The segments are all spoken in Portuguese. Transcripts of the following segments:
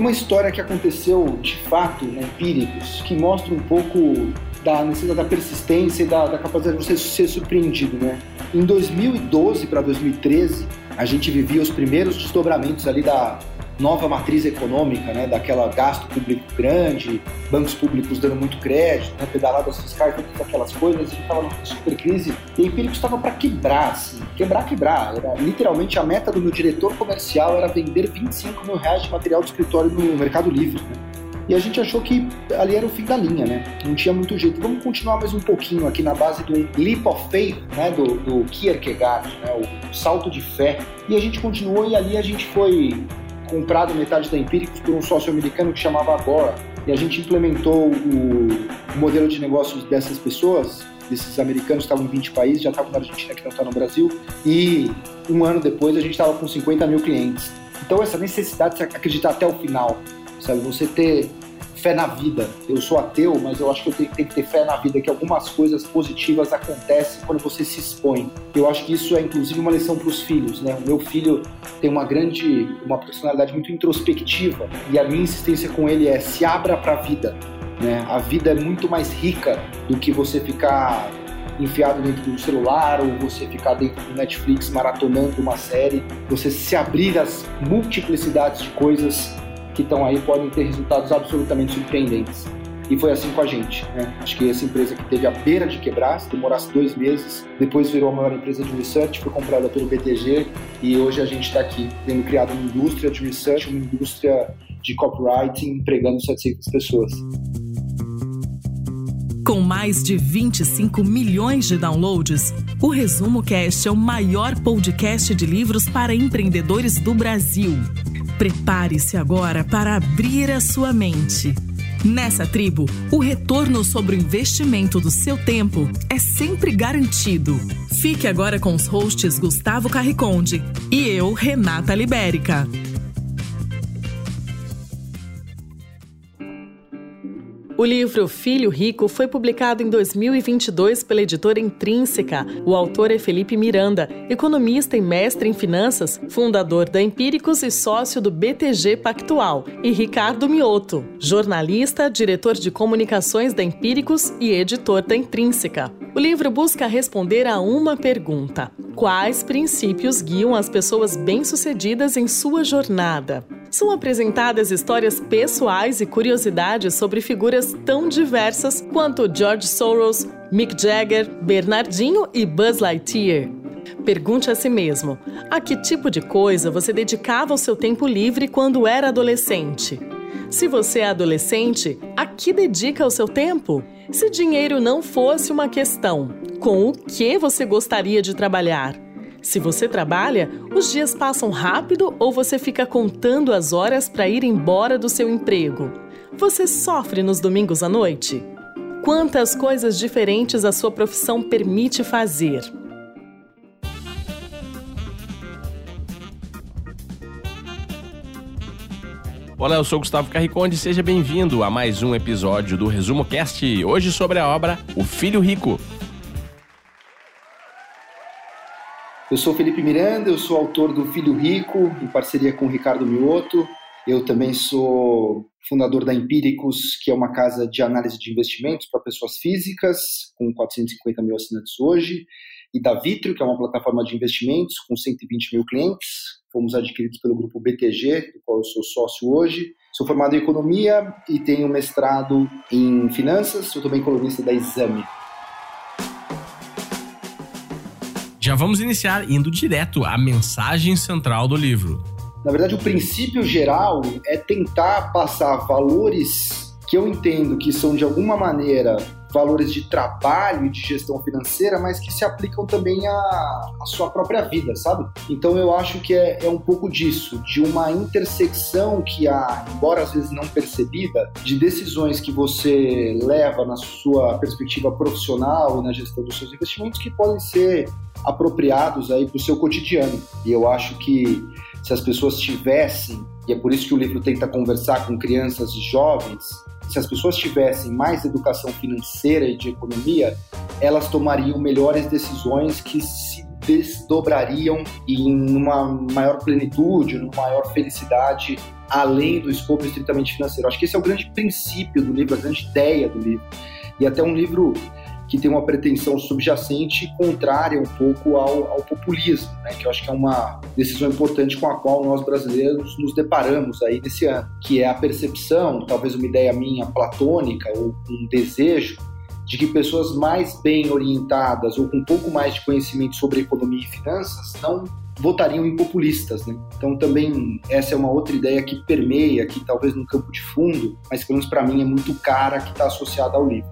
uma história que aconteceu de fato na Empíricos, que mostra um pouco da necessidade da persistência e da, da capacidade de você ser surpreendido, né? Em 2012 para 2013, a gente vivia os primeiros desdobramentos ali da nova matriz econômica, né, daquela gasto público grande, bancos públicos dando muito crédito, né, pedaladas fiscais, todas aquelas coisas, a gente estava numa super crise e a Empíricos estava para quebrar, assim, quebrar, quebrar. Era, literalmente a meta do meu diretor comercial era vender 25 mil reais de material de escritório no Mercado Livre. Né? E a gente achou que ali era o fim da linha, né? Não tinha muito jeito. Vamos continuar mais um pouquinho aqui na base do leap of faith, né? Do, do Kierkegaard, né? O salto de fé. E a gente continuou e ali a gente foi comprado metade da Empíricos por um sócio americano que chamava Agora. E a gente implementou o, modelo de negócios dessas pessoas, desses americanos que estavam em 20 países, já estavam na Argentina, que não está no Brasil. E um ano depois a gente estava com 50 mil clientes. Então essa necessidade de acreditar até o final, sabe? Você ter fé na vida. Eu sou ateu, mas eu acho que eu tenho, tenho, que ter fé na vida, que algumas coisas positivas acontecem quando você se expõe. Eu acho que isso é inclusive uma lição para os filhos, né? O meu filho tem uma grande, uma personalidade muito introspectiva e a minha insistência com ele é se abra para a vida, né? A vida é muito mais rica do que você ficar enfiado dentro do celular ou você ficar dentro do Netflix maratonando uma série, você se abrir às multiplicidades de coisas que estão aí podem ter resultados absolutamente surpreendentes. E foi assim com a gente. Né? Acho que essa empresa que teve a beira de quebrar, se demorasse dois meses, depois virou a maior empresa de research, foi comprada pelo BTG e hoje a gente está aqui tendo criado uma indústria de research, uma indústria de copywriting, empregando 700 pessoas. Com mais de 25 milhões de downloads, o Resumo Cast é o maior podcast de livros para empreendedores do Brasil. Prepare-se agora para abrir a sua mente. Nessa tribo, o retorno sobre o investimento do seu tempo é sempre garantido. Fique agora com os hosts Gustavo Carriconde e eu, Renata Libérica. O livro Filho Rico foi publicado em 2022 pela editora Intrínseca. O autor é Felipe Miranda, economista e mestre em finanças, fundador da Empíricos e sócio do BTG Pactual, e Ricardo Mioto, jornalista, diretor de comunicações da Empíricos e editor da Intrínseca. O livro busca responder a uma pergunta: quais princípios guiam as pessoas bem-sucedidas em sua jornada? São apresentadas histórias pessoais e curiosidades sobre figuras tão diversas quanto George Soros, Mick Jagger, Bernardinho e Buzz Lightyear. Pergunte a si mesmo: a que tipo de coisa você dedicava o seu tempo livre quando era adolescente? Se você é adolescente, a que dedica o seu tempo? Se dinheiro não fosse uma questão, com o que você gostaria de trabalhar? Se você trabalha, os dias passam rápido ou você fica contando as horas para ir embora do seu emprego? Você sofre nos domingos à noite? Quantas coisas diferentes a sua profissão permite fazer? Olá, eu sou Gustavo Carriconde, seja bem-vindo a mais um episódio do Resumo Cast, hoje sobre a obra O Filho Rico. Eu sou Felipe Miranda, eu sou autor do Filho Rico, em parceria com Ricardo Mioto. Eu também sou fundador da Empíricos, que é uma casa de análise de investimentos para pessoas físicas, com 450 mil assinantes hoje, e da Vitro, que é uma plataforma de investimentos com 120 mil clientes, fomos adquiridos pelo grupo BTG, do qual eu sou sócio hoje. Sou formado em economia e tenho mestrado em finanças, sou também colunista da Exame. Já vamos iniciar indo direto à mensagem central do livro. Na verdade, o princípio geral é tentar passar valores que eu entendo que são de alguma maneira valores de trabalho e de gestão financeira, mas que se aplicam também à, à sua própria vida, sabe? Então eu acho que é, é, um pouco disso, de uma intersecção que há, embora às vezes não percebida, de decisões que você leva na sua perspectiva profissional e na gestão dos seus investimentos que podem ser apropriados aí para o seu cotidiano. E eu acho que se as pessoas tivessem, e é por isso que o livro tenta conversar com crianças e jovens, se as pessoas tivessem mais educação financeira e de economia, elas tomariam melhores decisões que se desdobrariam em uma maior plenitude, numa maior felicidade além do escopo estritamente financeiro. Acho que esse é o grande princípio do livro, a grande ideia do livro. E até um livro que tem uma pretensão subjacente contrária um pouco ao, ao populismo, né? que eu acho que é uma decisão importante com a qual nós brasileiros nos deparamos aí nesse ano, que é a percepção, talvez uma ideia minha platônica ou um desejo de que pessoas mais bem orientadas ou com um pouco mais de conhecimento sobre economia e finanças não votariam em populistas. Né? Então, também, essa é uma outra ideia que permeia aqui, talvez no campo de fundo, mas pelo menos para mim é muito cara que está associada ao livro.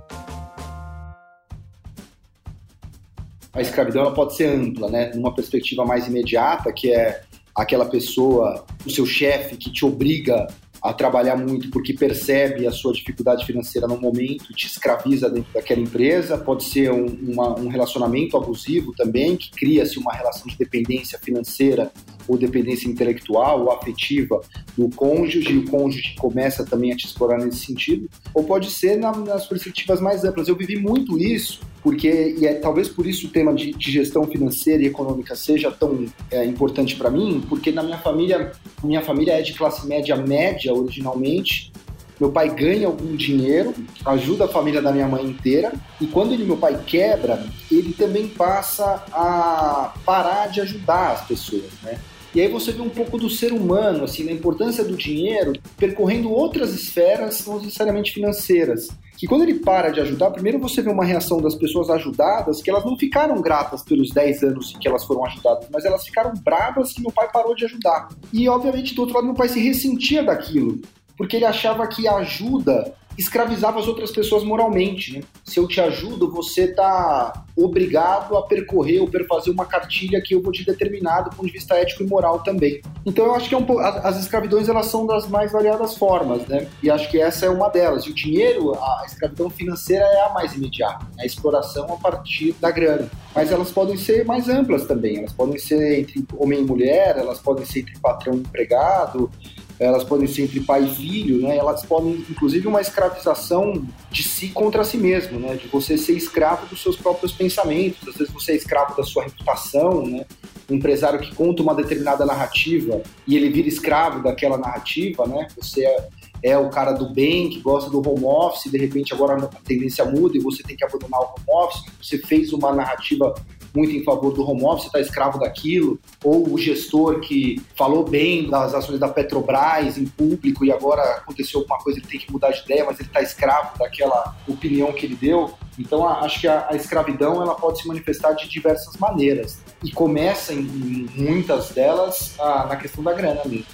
A escravidão ela pode ser ampla, né? Numa perspectiva mais imediata, que é aquela pessoa, o seu chefe que te obriga a trabalhar muito porque percebe a sua dificuldade financeira no momento, te escraviza dentro daquela empresa. Pode ser um, uma, um relacionamento abusivo também, que cria-se uma relação de dependência financeira ou dependência intelectual ou afetiva do cônjuge, e o cônjuge começa também a te explorar nesse sentido. Ou pode ser na, nas perspectivas mais amplas. Eu vivi muito isso porque e é talvez por isso o tema de, de gestão financeira e econômica seja tão é, importante para mim, porque na minha família, minha família é de classe média média originalmente. Meu pai ganha algum dinheiro, ajuda a família da minha mãe inteira, e quando ele, meu pai quebra, ele também passa a parar de ajudar as pessoas, né? E aí você vê um pouco do ser humano, assim, da importância do dinheiro percorrendo outras esferas, não necessariamente financeiras que quando ele para de ajudar, primeiro você vê uma reação das pessoas ajudadas, que elas não ficaram gratas pelos 10 anos em que elas foram ajudadas, mas elas ficaram bravas que meu pai parou de ajudar. E, obviamente, do outro lado, meu pai se ressentia daquilo, porque ele achava que a ajuda escravizava as outras pessoas moralmente. Né? Se eu te ajudo, você está obrigado a percorrer ou perfazer uma cartilha que eu vou te determinar do ponto de vista ético e moral também. Então eu acho que é um, as, as escravidões elas são das mais variadas formas, né? E acho que essa é uma delas. E o dinheiro, a escravidão financeira é a mais imediata, a exploração a partir da grana. Mas elas podem ser mais amplas também. Elas podem ser entre homem e mulher, elas podem ser entre patrão e empregado, elas podem ser entre pai e filho, né? Elas podem, inclusive, uma escravização de si contra si mesmo, né? De você ser escravo dos seus próprios pensamentos. Às vezes você é escravo da sua reputação, né? Um empresário que conta uma determinada narrativa e ele vira escravo daquela narrativa, né? Você é, é o cara do bem que gosta do home office, de repente agora a tendência muda e você tem que abandonar o home office. Você fez uma narrativa muito em favor do home office, está escravo daquilo, ou o gestor que falou bem das ações da Petrobras em público e agora aconteceu alguma coisa, ele tem que mudar de ideia, mas ele está escravo daquela opinião que ele deu. Então, acho que a, a, escravidão ela pode se manifestar de diversas maneiras e começa em, em muitas delas a, na questão da grana mesmo.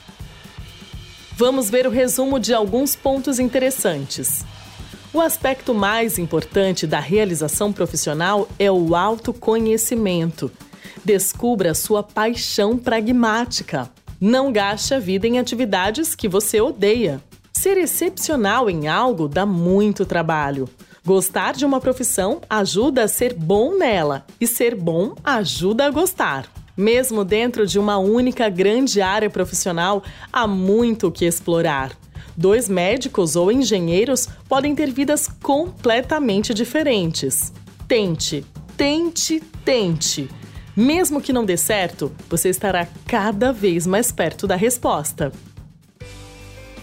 Vamos ver o resumo de alguns pontos interessantes. O aspecto mais importante da realização profissional é o autoconhecimento. Descubra sua paixão pragmática. Não gaste a vida em atividades que você odeia. Ser excepcional em algo dá muito trabalho. Gostar de uma profissão ajuda a ser bom nela, e ser bom ajuda a gostar. Mesmo dentro de uma única grande área profissional, há muito o que explorar. Dois médicos ou engenheiros podem ter vidas completamente diferentes. Tente, tente, tente. Mesmo que não dê certo, você estará cada vez mais perto da resposta.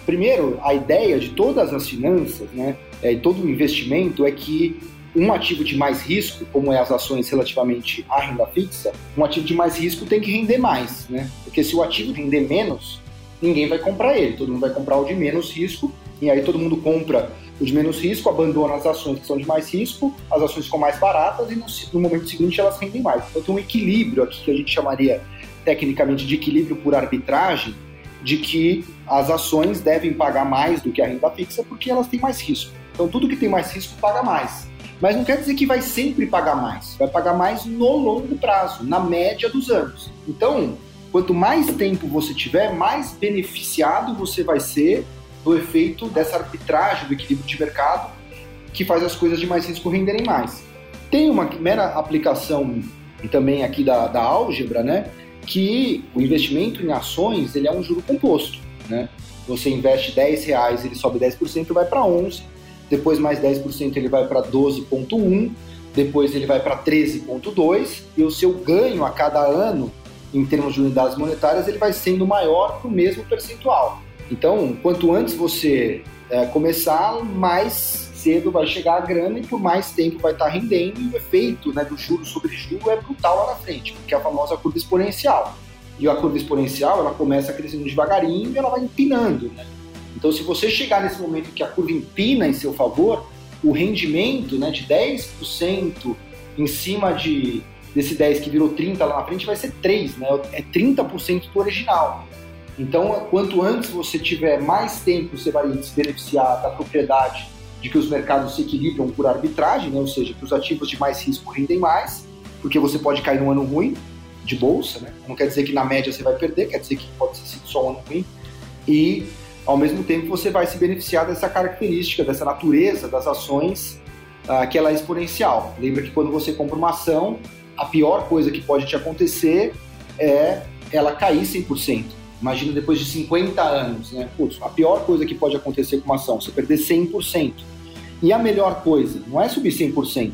Primeiro, a ideia de todas as finanças, né, é, todo o investimento é que um ativo de mais risco, como é as ações relativamente à renda fixa, um ativo de mais risco tem que render mais, né? Porque se o ativo render menos, ninguém vai comprar ele, todo mundo vai comprar o de menos risco, e aí todo mundo compra o de menos risco, abandona as ações que são de mais risco, as ações ficam mais baratas e no, no momento seguinte elas rendem mais. Então tem um equilíbrio aqui que a gente chamaria tecnicamente de equilíbrio por arbitragem, de que as ações devem pagar mais do que a renda fixa porque elas têm mais risco. Então tudo que tem mais risco paga mais. Mas não quer dizer que vai sempre pagar mais, vai pagar mais no longo prazo, na média dos anos. Então, Quanto mais tempo você tiver, mais beneficiado você vai ser do efeito dessa arbitragem do equilíbrio de mercado que faz as coisas de mais risco renderem mais. Tem uma mera aplicação também aqui da, da álgebra, né? Que o investimento em ações ele é um juro composto, né? Você investe 10 reais, ele sobe 10% e vai para 11, depois mais 10% ele vai para 12,1, depois ele vai para 13,2 e o seu ganho a cada ano em termos de unidades monetárias, ele vai sendo maior para o mesmo percentual. Então, quanto antes você é, começar, mais cedo vai chegar a grana e por mais tempo vai estar rendendo e o efeito né, do juro sobre juro é brutal lá na frente, porque é a famosa curva exponencial. E a curva exponencial, ela começa crescendo devagarinho e ela vai empinando, né? Então, se você chegar nesse momento que a curva empina em seu favor, o rendimento né, de 10% em cima de, desse 10 que virou 30 lá na frente vai ser 3, né? É 30% do original. Então, quanto antes você tiver mais tempo, você vai se beneficiar da propriedade de que os mercados se equilibram por arbitragem, né? ou seja, que os ativos de mais risco rendem mais, porque você pode cair num ano ruim de bolsa, né? não quer dizer que na média você vai perder, quer dizer que pode ser só um ano ruim, e ao mesmo tempo você vai se beneficiar dessa característica, dessa natureza das ações, uh, que ela é exponencial. Lembra que quando você compra uma ação, a pior coisa que pode te acontecer é ela cair 100%. Imagina depois de 50 anos, né? Putz, a pior coisa que pode acontecer com uma ação, você perder 100%. E a melhor coisa não é subir 100%,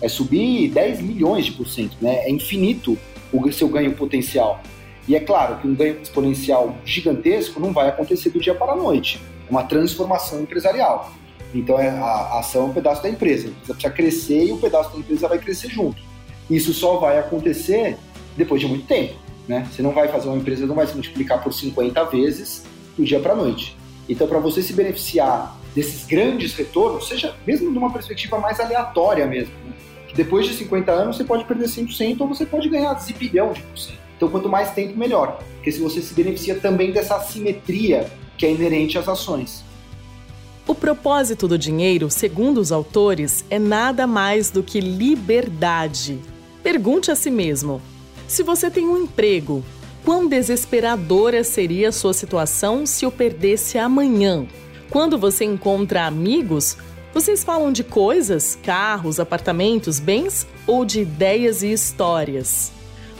é subir 10 milhões de por cento, né? É infinito o seu ganho potencial. E é claro que um ganho exponencial gigantesco não vai acontecer do dia para a noite. É uma transformação empresarial. Então é, a, ação é um pedaço da empresa. Empresa precisa crescer e o pedaço da empresa vai crescer junto. Isso só vai acontecer depois de muito tempo. Né? Você não vai fazer uma empresa, não vai se multiplicar por 50 vezes do dia para a noite. Então, para você se beneficiar desses grandes retornos, seja mesmo de uma perspectiva mais aleatória mesmo, né? que depois de 50 anos você pode perder 100% ou você pode ganhar zibilhão de por. Então, quanto mais tempo, melhor. Porque se você se beneficia também dessa assimetria que é inerente às ações. O propósito do dinheiro, segundo os autores, é nada mais do que liberdade. Pergunte a si mesmo: se você tem um emprego, quão desesperadora seria a sua situação se o perdesse amanhã? Quando você encontra amigos, vocês falam de coisas, carros, apartamentos, bens ou de ideias e histórias?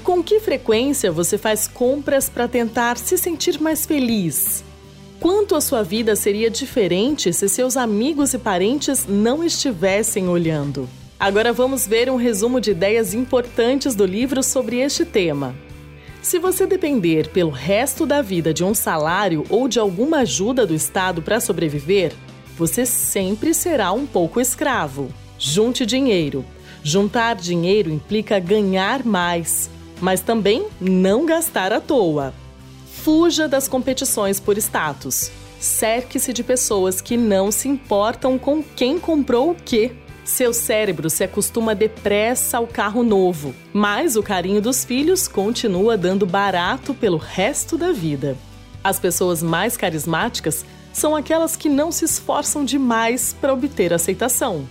Com que frequência você faz compras para tentar se sentir mais feliz? Quanto a sua vida seria diferente se seus amigos e parentes não estivessem olhando? Agora vamos ver um resumo de ideias importantes do livro sobre este tema. Se você depender pelo resto da vida de um salário ou de alguma ajuda do Estado para sobreviver, você sempre será um pouco escravo. Junte dinheiro. Juntar dinheiro implica ganhar mais, mas também não gastar à toa. Fuja das competições por status. Cerque-se de pessoas que não se importam com quem comprou o quê. Seu cérebro se acostuma depressa ao carro novo, mas o carinho dos filhos continua dando barato pelo resto da vida. As pessoas mais carismáticas são aquelas que não se esforçam demais para obter aceitação.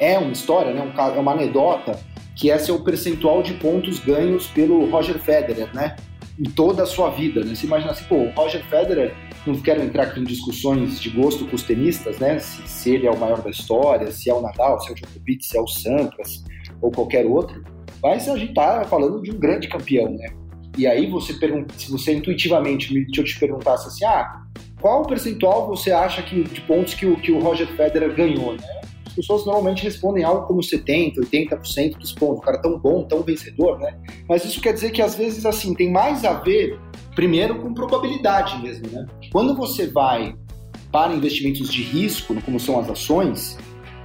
É uma história, né? é uma anedota que é o percentual de pontos ganhos pelo Roger Federer, né? Em toda a sua vida, né? Você imagina assim, pô, o Roger Federer não quero entrar aqui em discussões de gosto com os tenistas, né? Se, se, ele é o maior da história, se é o Nadal, se é o Djokovic, se é o Sampras ou qualquer outro. Mas a gente tá falando de um grande campeão, né? E aí você pergunta, se você intuitivamente me, eu te perguntasse assim, ah, qual o percentual você acha que de pontos que o, que o Roger Federer ganhou, né? As pessoas normalmente respondem algo como 70, 80% dos pontos. O cara é tão bom, tão vencedor, né? Mas isso quer dizer que às vezes assim tem mais a ver Primeiro, com probabilidade mesmo, né? Quando você vai para investimentos de risco, como são as ações,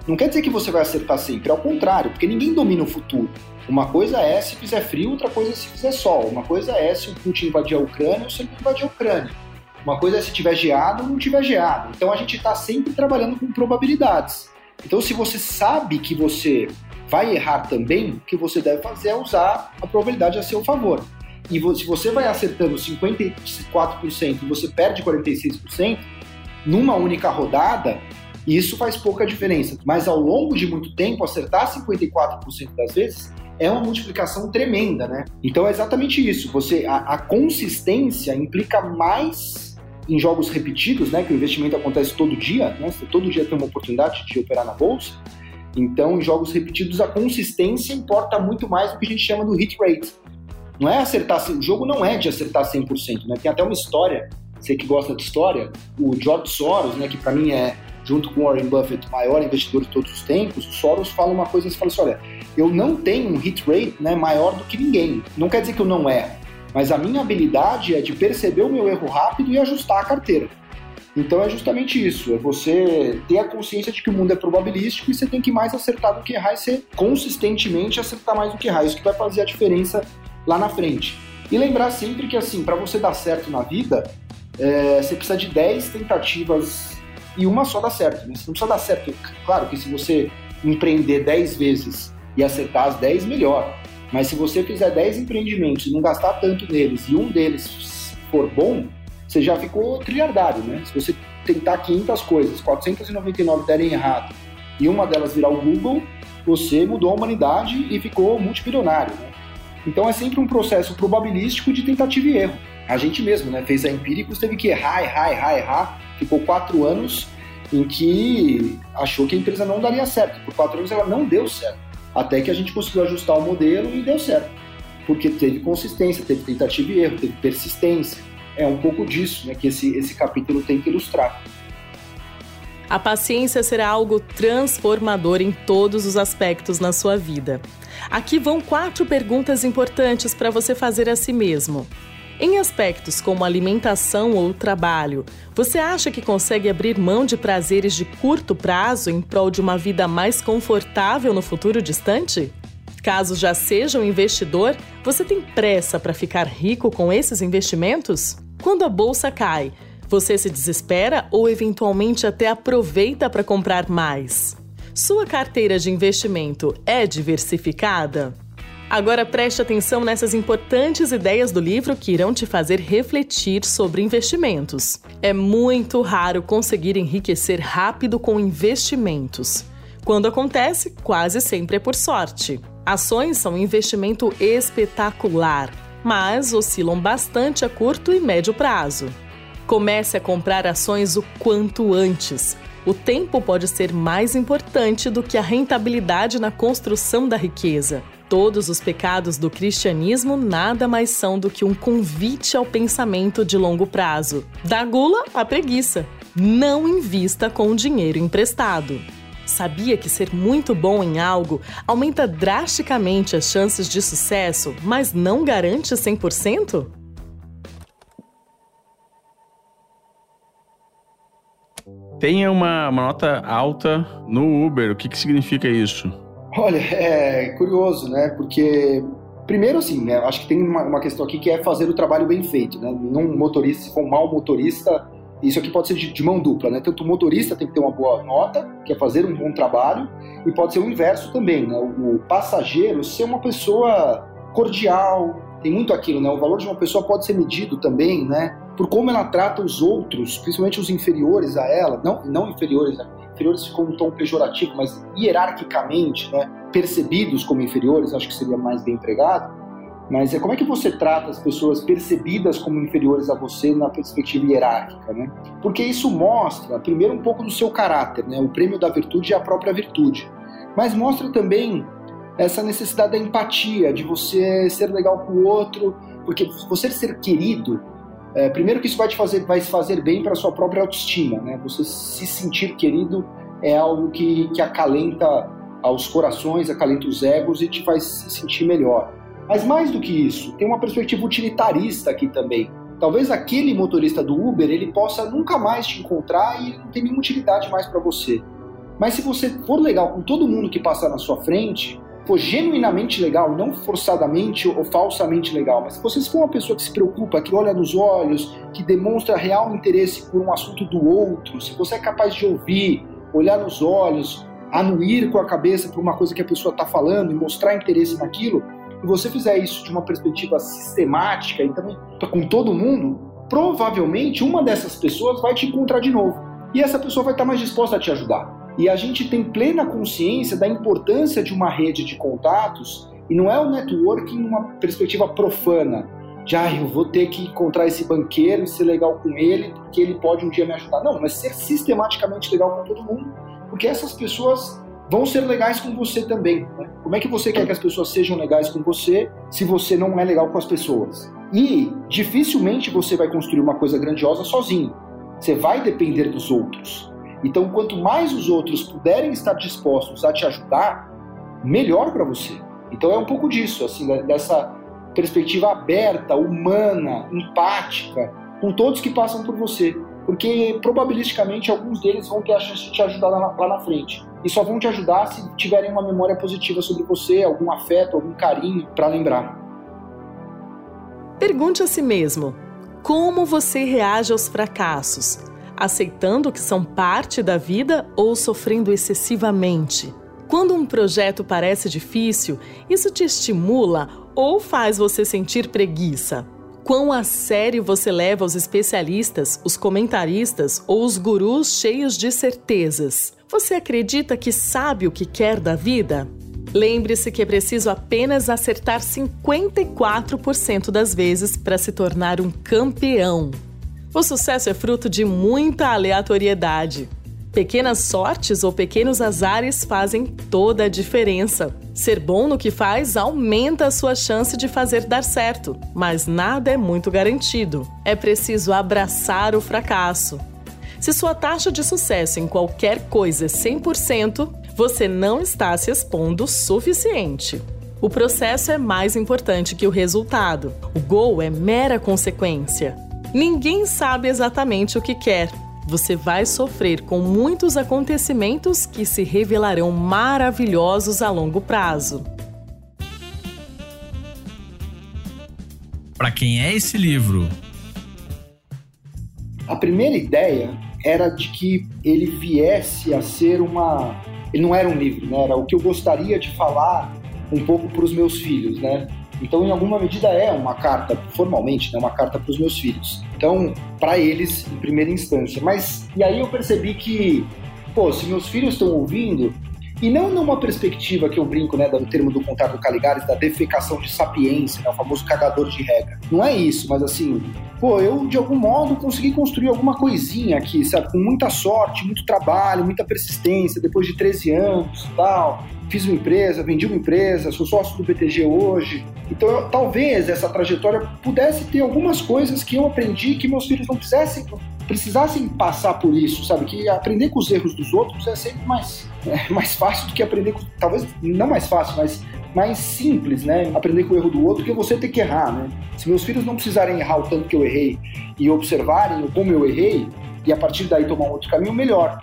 não quer dizer que você vai acertar sempre, ao contrário, porque ninguém domina o futuro. Uma coisa é se fizer frio, outra coisa é se fizer sol. Uma coisa é se o Putin invadir a Ucrânia ou se ele invadir a Ucrânia. Uma coisa é se tiver geado ou não tiver geado. Então a gente está sempre trabalhando com probabilidades. Então se você sabe que você vai errar também, o que você deve fazer é usar a probabilidade a seu favor e se você vai acertando 54% e você perde 46%, numa única rodada, isso faz pouca diferença. Mas ao longo de muito tempo, acertar 54% das vezes é uma multiplicação tremenda, né? Então é exatamente isso. Você a, a, consistência implica mais em jogos repetidos, né? Que o investimento acontece todo dia, né? Você todo dia tem uma oportunidade de operar na bolsa. Então, em jogos repetidos, a consistência importa muito mais do que a gente chama do hit rate, não é acertar, o jogo não é de acertar 100%, né? Tem até uma história, você que gosta de história, o George Soros, né, que para mim é junto com Warren Buffett, o maior investidor de todos os tempos, o Soros fala uma coisa, você fala assim, olha, eu não tenho um hit rate né, maior do que ninguém. Não quer dizer que eu não erro, mas a minha habilidade é de perceber o meu erro rápido e ajustar a carteira. Então é justamente isso, é você ter a consciência de que o mundo é probabilístico e você tem que mais acertar do que errar e ser consistentemente acertar mais do que errar. Isso que vai fazer a diferença lá na frente. E lembrar sempre que assim, para você dar certo na vida, é, você precisa de 10 tentativas e uma só dá certo. Né? Você não precisa dar certo. Claro que se você empreender 10 vezes e acertar as 10, melhor. Mas se você fizer 10 empreendimentos e não gastar tanto neles e um deles for bom, você já ficou trilhardário, né? Se você tentar 500 coisas, 499 derem errado e uma delas virar o Google, você mudou a humanidade e ficou multimilionário, né? Então é sempre um processo probabilístico de tentativa e erro. A gente mesmo, né, fez a Empíricos, teve que errar, errar, errar, errar, ficou quatro anos em que achou que a empresa não daria certo. Por quatro anos ela não deu certo. Até que a gente conseguiu ajustar o modelo e deu certo. Porque teve consistência, teve tentativa e erro, teve persistência é um pouco disso né, que esse, esse capítulo tem que ilustrar. A paciência será algo transformador em todos os aspectos na sua vida. Aqui vão quatro perguntas importantes para você fazer a si mesmo. Em aspectos como alimentação ou trabalho, você acha que consegue abrir mão de prazeres de curto prazo em prol de uma vida mais confortável no futuro distante? Caso já seja um investidor, você tem pressa para ficar rico com esses investimentos? Quando a bolsa cai, você se desespera ou eventualmente até aproveita para comprar mais? Sua carteira de investimento é diversificada? Agora preste atenção nessas importantes ideias do livro que irão te fazer refletir sobre investimentos. É muito raro conseguir enriquecer rápido com investimentos. Quando acontece, quase sempre é por sorte. Ações são um investimento espetacular mas oscilam bastante a curto e médio prazo. Comece a comprar ações o quanto antes. O tempo pode ser mais importante do que a rentabilidade na construção da riqueza. Todos os pecados do cristianismo nada mais são do que um convite ao pensamento de longo prazo. Da gula à preguiça. Não invista com dinheiro emprestado. Sabia que ser muito bom em algo aumenta drasticamente as chances de sucesso, mas não garante 100%? Tenha uma, uma nota alta no Uber. O que, que significa isso? Olha, é curioso, né? Porque Primeiro, assim, né, acho que tem uma, uma, questão aqui que é fazer o trabalho bem feito, né? Num motorista, se for um mau motorista, isso aqui pode ser de, de, mão dupla, né? Tanto o motorista tem que ter uma boa nota, que é fazer um bom trabalho, e pode ser o inverso também, né? O, o passageiro ser uma pessoa cordial, tem muito aquilo, né? O valor de uma pessoa pode ser medido também, né? Por como ela trata os outros, principalmente os inferiores a ela, não, não inferiores, né? Inferiores ficou um tom pejorativo, mas hierarquicamente, né? Percebidos como inferiores, acho que seria mais bem empregado mas é como é que você trata as pessoas percebidas como inferiores a você na perspectiva hierárquica, né? Porque isso mostra, primeiro, um pouco do seu caráter, né? O prêmio da virtude é a própria virtude. Mas mostra também essa necessidade da empatia, de você ser legal com o outro, porque você ser querido, é, primeiro que isso vai te fazer, vai fazer bem para sua própria autoestima, né? Você se sentir querido é algo que, que acalenta aos corações, acalenta os egos e te faz se sentir melhor. Mas mais do que isso, tem uma perspectiva utilitarista aqui também. Talvez aquele motorista do Uber ele possa nunca mais te encontrar e não tem nenhuma utilidade mais para você. Mas se você for legal com todo mundo que passar na sua frente, for genuinamente legal, não forçadamente ou falsamente legal, mas se você for uma pessoa que se preocupa, que olha nos olhos, que demonstra real interesse por um assunto do outro, se você é capaz de ouvir, olhar nos olhos, anuir com a cabeça por uma coisa que a pessoa está falando e mostrar interesse naquilo, e você fizer isso de uma perspectiva sistemática e também com todo mundo, provavelmente uma dessas pessoas vai te encontrar de novo. E essa pessoa vai estar mais disposta a te ajudar. E a gente tem plena consciência da importância de uma rede de contatos e não é o networking numa perspectiva profana. De, ah, eu vou ter que encontrar esse banqueiro e ser legal com ele porque ele pode um dia me ajudar. Não, mas ser sistematicamente legal com todo mundo, porque essas pessoas vão ser legais com você também. Né? Como é que você quer que as pessoas sejam legais com você se você não é legal com as pessoas? E dificilmente você vai construir uma coisa grandiosa sozinho. Você vai depender dos outros. Então, quanto mais os outros puderem estar dispostos a te ajudar, melhor para você. Então é um pouco disso, assim, dessa perspectiva aberta, humana, empática, com todos que passam por você. Porque probabilisticamente alguns deles vão ter a chance de te ajudar lá, lá na frente. E só vão te ajudar se tiverem uma memória positiva sobre você, algum afeto, algum carinho para lembrar. Pergunte a si mesmo: como você reage aos fracassos? Aceitando que são parte da vida ou sofrendo excessivamente? Quando um projeto parece difícil, isso te estimula ou faz você sentir preguiça? Quão a sério você leva os especialistas, os comentaristas ou os gurus cheios de certezas? Você acredita que sabe o que quer da vida? Lembre-se que é preciso apenas acertar 54% das vezes para se tornar um campeão. O sucesso é fruto de muita aleatoriedade. Pequenas sortes ou pequenos azares fazem toda a diferença. Ser bom no que faz aumenta a sua chance de fazer dar certo, mas nada é muito garantido. É preciso abraçar o fracasso. Se sua taxa de sucesso em qualquer coisa é 100%, você não está se expondo o suficiente. O processo é mais importante que o resultado. O gol é mera consequência. Ninguém sabe exatamente o que quer, você vai sofrer com muitos acontecimentos que se revelarão maravilhosos a longo prazo. Para quem é esse livro? A primeira ideia era de que ele viesse a ser uma. Ele não era um livro, né? Era o que eu gostaria de falar um pouco para os meus filhos, né? Então, em alguma medida, é uma carta, formalmente, né, uma carta para os meus filhos. Então, para eles, em primeira instância. Mas, e aí eu percebi que, pô, se meus filhos estão ouvindo, e não numa perspectiva que eu brinco, né, do termo do Contábil Caligares, da defecação de sapiência, né, o famoso cagador de regra. Não é isso, mas assim, pô, eu de algum modo consegui construir alguma coisinha aqui, sabe? Com muita sorte, muito trabalho, muita persistência, depois de 13 anos e tal. Fiz uma empresa, vendi uma empresa, sou sócio do BTG hoje. Então, talvez essa trajetória pudesse ter algumas coisas que eu aprendi que meus filhos não precisassem, precisassem passar por isso, sabe? Que aprender com os erros dos outros é sempre mais é mais fácil do que aprender com. Talvez não mais fácil, mas mais simples, né? Aprender com o erro do outro que você ter que errar, né? Se meus filhos não precisarem errar o tanto que eu errei e observarem como eu errei, e a partir daí tomar um outro caminho, melhor.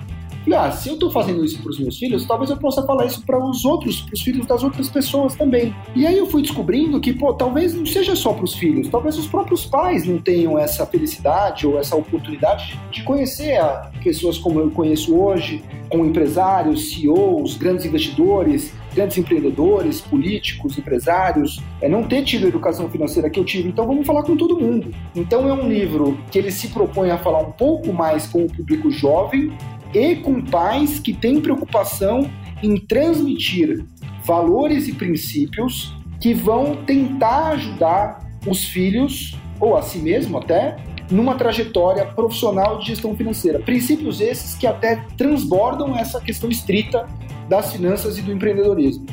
Ah, se eu estou fazendo isso para os meus filhos, talvez eu possa falar isso para os outros, para os filhos das outras pessoas também. E aí eu fui descobrindo que, pô, talvez não seja só para os filhos, talvez os próprios pais não tenham essa felicidade ou essa oportunidade de conhecer pessoas como eu conheço hoje, com empresários, CEOs, grandes investidores, grandes empreendedores, políticos, empresários, é não ter tido a educação financeira que eu tive. Então vamos falar com todo mundo. Então é um livro que ele se propõe a falar um pouco mais com o público jovem, e com pais que têm preocupação em transmitir valores e princípios que vão tentar ajudar os filhos, ou a si mesmo até, numa trajetória profissional de gestão financeira. Princípios esses que até transbordam essa questão estrita das finanças e do empreendedorismo.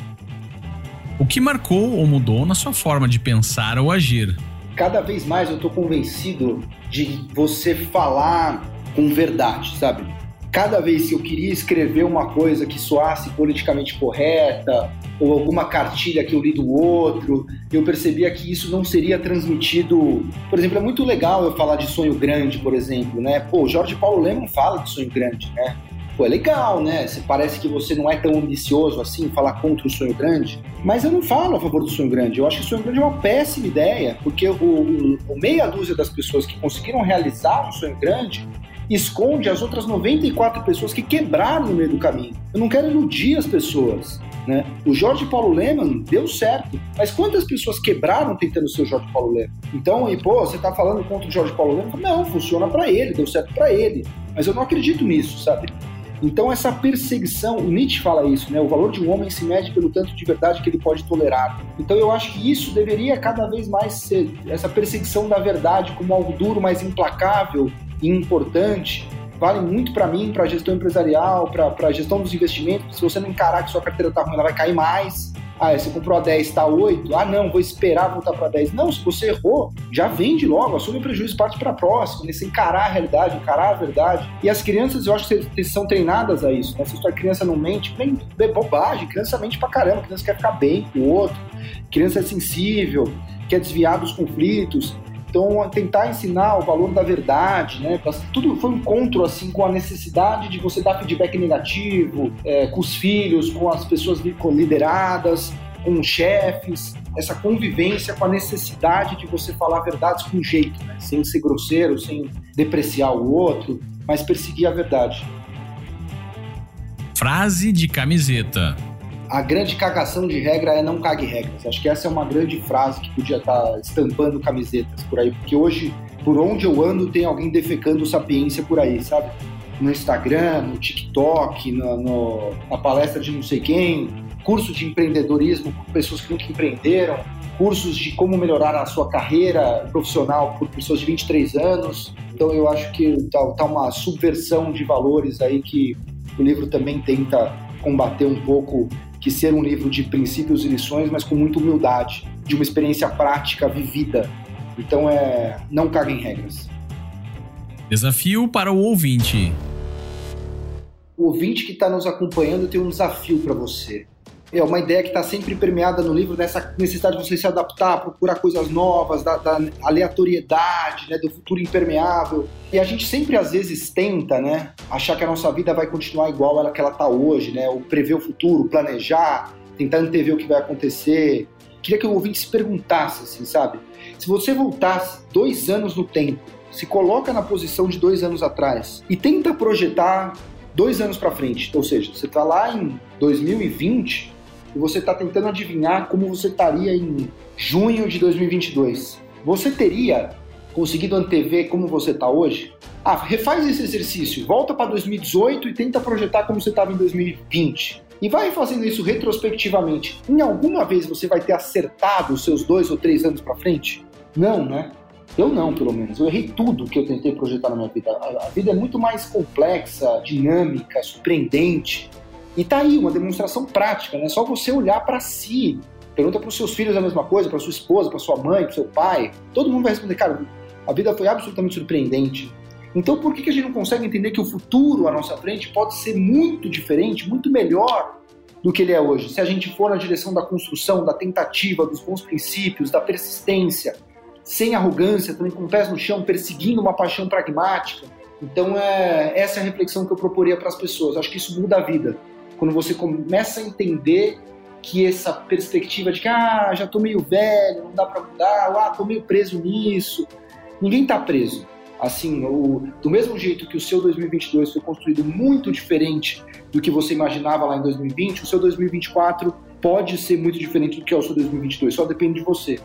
O que marcou ou mudou na sua forma de pensar ou agir? Cada vez mais eu estou convencido de você falar com verdade, sabe? Cada vez que eu queria escrever uma coisa que soasse politicamente correta, ou alguma cartilha que eu li do outro, eu percebia que isso não seria transmitido. Por exemplo, é muito legal eu falar de sonho grande, por exemplo, né? Pô, Jorge Paulo Leman fala de sonho grande, né? Pô, é legal, né? Parece que você não é tão ambicioso assim, falar contra o sonho grande. Mas eu não falo a favor do sonho grande. Eu acho que o sonho grande é uma péssima ideia, porque o, o, o meia dúzia das pessoas que conseguiram realizar um sonho grande esconde as outras 94 pessoas que quebraram no meio do caminho. Eu não quero iludir as pessoas. Né? O Jorge Paulo Leman deu certo, mas quantas pessoas quebraram tentando ser o Jorge Paulo Leman? Então, e pô, você tá falando contra o Jorge Paulo Leman? Não, funciona para ele, deu certo para ele. Mas eu não acredito nisso, sabe? Então, essa perseguição, o Nietzsche fala isso, né? O valor de um homem se mede pelo tanto de verdade que ele pode tolerar. Então, eu acho que isso deveria cada vez mais ser essa perseguição da verdade como algo duro, mais implacável, e importante vale muito para mim, para gestão empresarial, para gestão dos investimentos. Se você não encarar que sua carteira está ruim, ela vai cair mais. Ah, você comprou a 10, está 8. Ah, não, vou esperar voltar para 10. Não, se você errou, já vende logo, assume o prejuízo, parte para a próxima. Né? Você encarar a realidade, encarar a verdade. E as crianças, eu acho que são treinadas a isso. Né? Se a criança não mente, bem, bem bobagem. Criança mente pra caramba, criança quer ficar bem com o outro. Criança é sensível, quer desviar dos conflitos. Então, tentar ensinar o valor da verdade, né? Tudo foi um encontro assim com a necessidade de você dar feedback negativo, é, com os filhos, com as pessoas lideradas, com chefes, essa convivência com a necessidade de você falar verdades com jeito, né? sem ser grosseiro, sem depreciar o outro, mas perseguir a verdade. Frase de camiseta a grande cagação de regra é não cague regras. Acho que essa é uma grande frase que podia estar estampando camisetas por aí, porque hoje, por onde eu ando, tem alguém defecando sapiência por aí, sabe? No Instagram, no TikTok, no, no, na palestra de não sei quem, curso de empreendedorismo por pessoas que nunca empreenderam, cursos de como melhorar a sua carreira profissional por pessoas de 23 anos. Então eu acho que tá, tá uma subversão de valores aí que o livro também tenta combater um pouco que ser um livro de princípios e lições, mas com muita humildade, de uma experiência prática vivida. Então é não caga em regras. Desafio para o ouvinte. O ouvinte que está nos acompanhando tem um desafio para você é uma ideia que está sempre permeada no livro dessa necessidade de você se adaptar, procurar coisas novas, da, da, aleatoriedade, né, do futuro impermeável. E a gente sempre às vezes tenta, né, achar que a nossa vida vai continuar igual ela que ela está hoje, né, ou prever o futuro, planejar, tentar antever o que vai acontecer. Queria que o ouvinte se perguntasse, assim, sabe? Se você voltasse dois anos no tempo, se coloca na posição de dois anos atrás e tenta projetar dois anos para frente, ou seja, você está lá em 2020 e você está tentando adivinhar como você estaria em junho de 2022. Você teria conseguido antever como você está hoje? Ah, refaz esse exercício, volta para 2018 e tenta projetar como você estava em 2020. E vai fazendo isso retrospectivamente. Em alguma vez você vai ter acertado os seus dois ou três anos para frente? Não, né? Eu não, pelo menos. Eu errei tudo que eu tentei projetar na minha vida. A, vida é muito mais complexa, dinâmica, surpreendente. E tá aí uma demonstração prática, né? Só você olhar para si. Pergunta para os seus filhos a mesma coisa, para sua esposa, para sua mãe, para seu pai. Todo mundo vai responder, cara, a vida foi absolutamente surpreendente. Então por que, que a gente não consegue entender que o futuro à nossa frente pode ser muito diferente, muito melhor do que ele é hoje? Se a gente for na direção da construção, da tentativa, dos bons princípios, da persistência, sem arrogância, também com pés no chão, perseguindo uma paixão pragmática. Então é essa é a reflexão que eu proporia para as pessoas. Acho que isso muda a vida quando você começa a entender que essa perspectiva de que ah, já tô meio velho, não dá para mudar, ah, tô meio preso nisso. Ninguém tá preso. Assim, o, do mesmo jeito que o seu 2022 foi construído muito diferente do que você imaginava lá em 2020, o seu 2024 pode ser muito diferente do que é o seu 2022, só depende de você.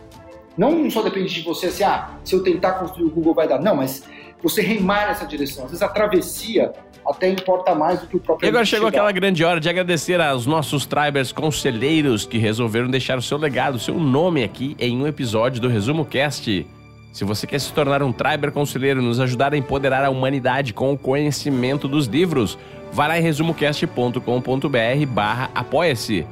Não só depende de você, assim, ah, se eu tentar construir o Google vai dar. Não, mas você remar nessa direção. Às vezes a travessia até importa mais do que o próprio. E agora chegou aquela grande hora de agradecer aos nossos Tribers conselheiros que resolveram deixar o seu legado, o seu nome aqui em um episódio do Resumo Cast. Se você quer se tornar um Triber conselheiro e nos ajudar a empoderar a humanidade com o conhecimento dos livros, vá lá em resumocast.com.br barra apoia-se.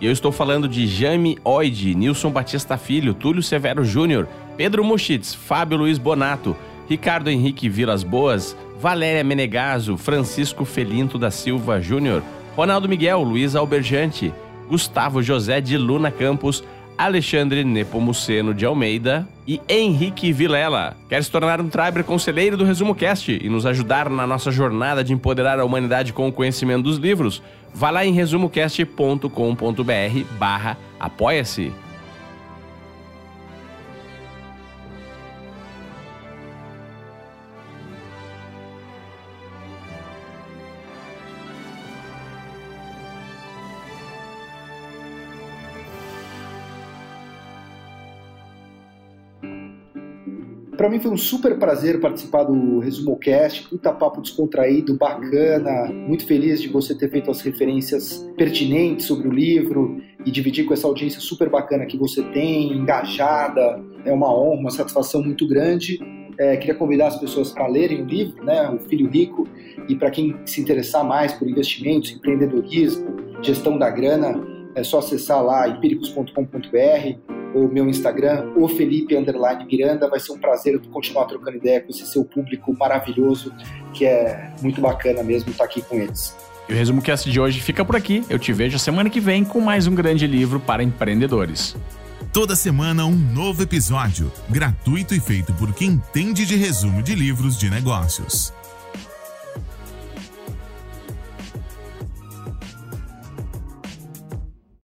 E eu estou falando de Jaime Oide, Nilson Batista Filho, Túlio Severo Júnior, Pedro Muschitz, Fábio Luiz Bonato, Ricardo Henrique Vilas Boas, Valéria Menegaso, Francisco Felinto da Silva Júnior, Ronaldo Miguel, Luiz Alberjante, Gustavo José de Luna Campos, Alexandre Nepomuceno de Almeida e Henrique Vilela. Quer se tornar um Triber conselheiro do Resumo Cast e nos ajudar na nossa jornada de empoderar a humanidade com o conhecimento dos livros? Vá lá em resumocast.com.br barra apoia-se. Para mim foi um super prazer participar do ResumoCast, puta papo descontraído, bacana, muito feliz de você ter feito as referências pertinentes sobre o livro e dividir com essa audiência super bacana que você tem, engajada, é uma honra, uma satisfação muito grande. É, queria convidar as pessoas para lerem o livro, né, O Filho Rico, e para quem se interessar mais por investimentos, empreendedorismo, gestão da grana, é só acessar lá empíricos.com.br ou meu Instagram, o Felipe Underline Miranda. Vai ser um prazer continuar trocando ideia com esse seu público maravilhoso, que é muito bacana mesmo estar aqui com eles. E o Resumo Cast de hoje fica por aqui. Eu te vejo semana que vem com mais um grande livro para empreendedores. Toda semana um novo episódio, gratuito e feito por quem entende de resumo de livros de negócios.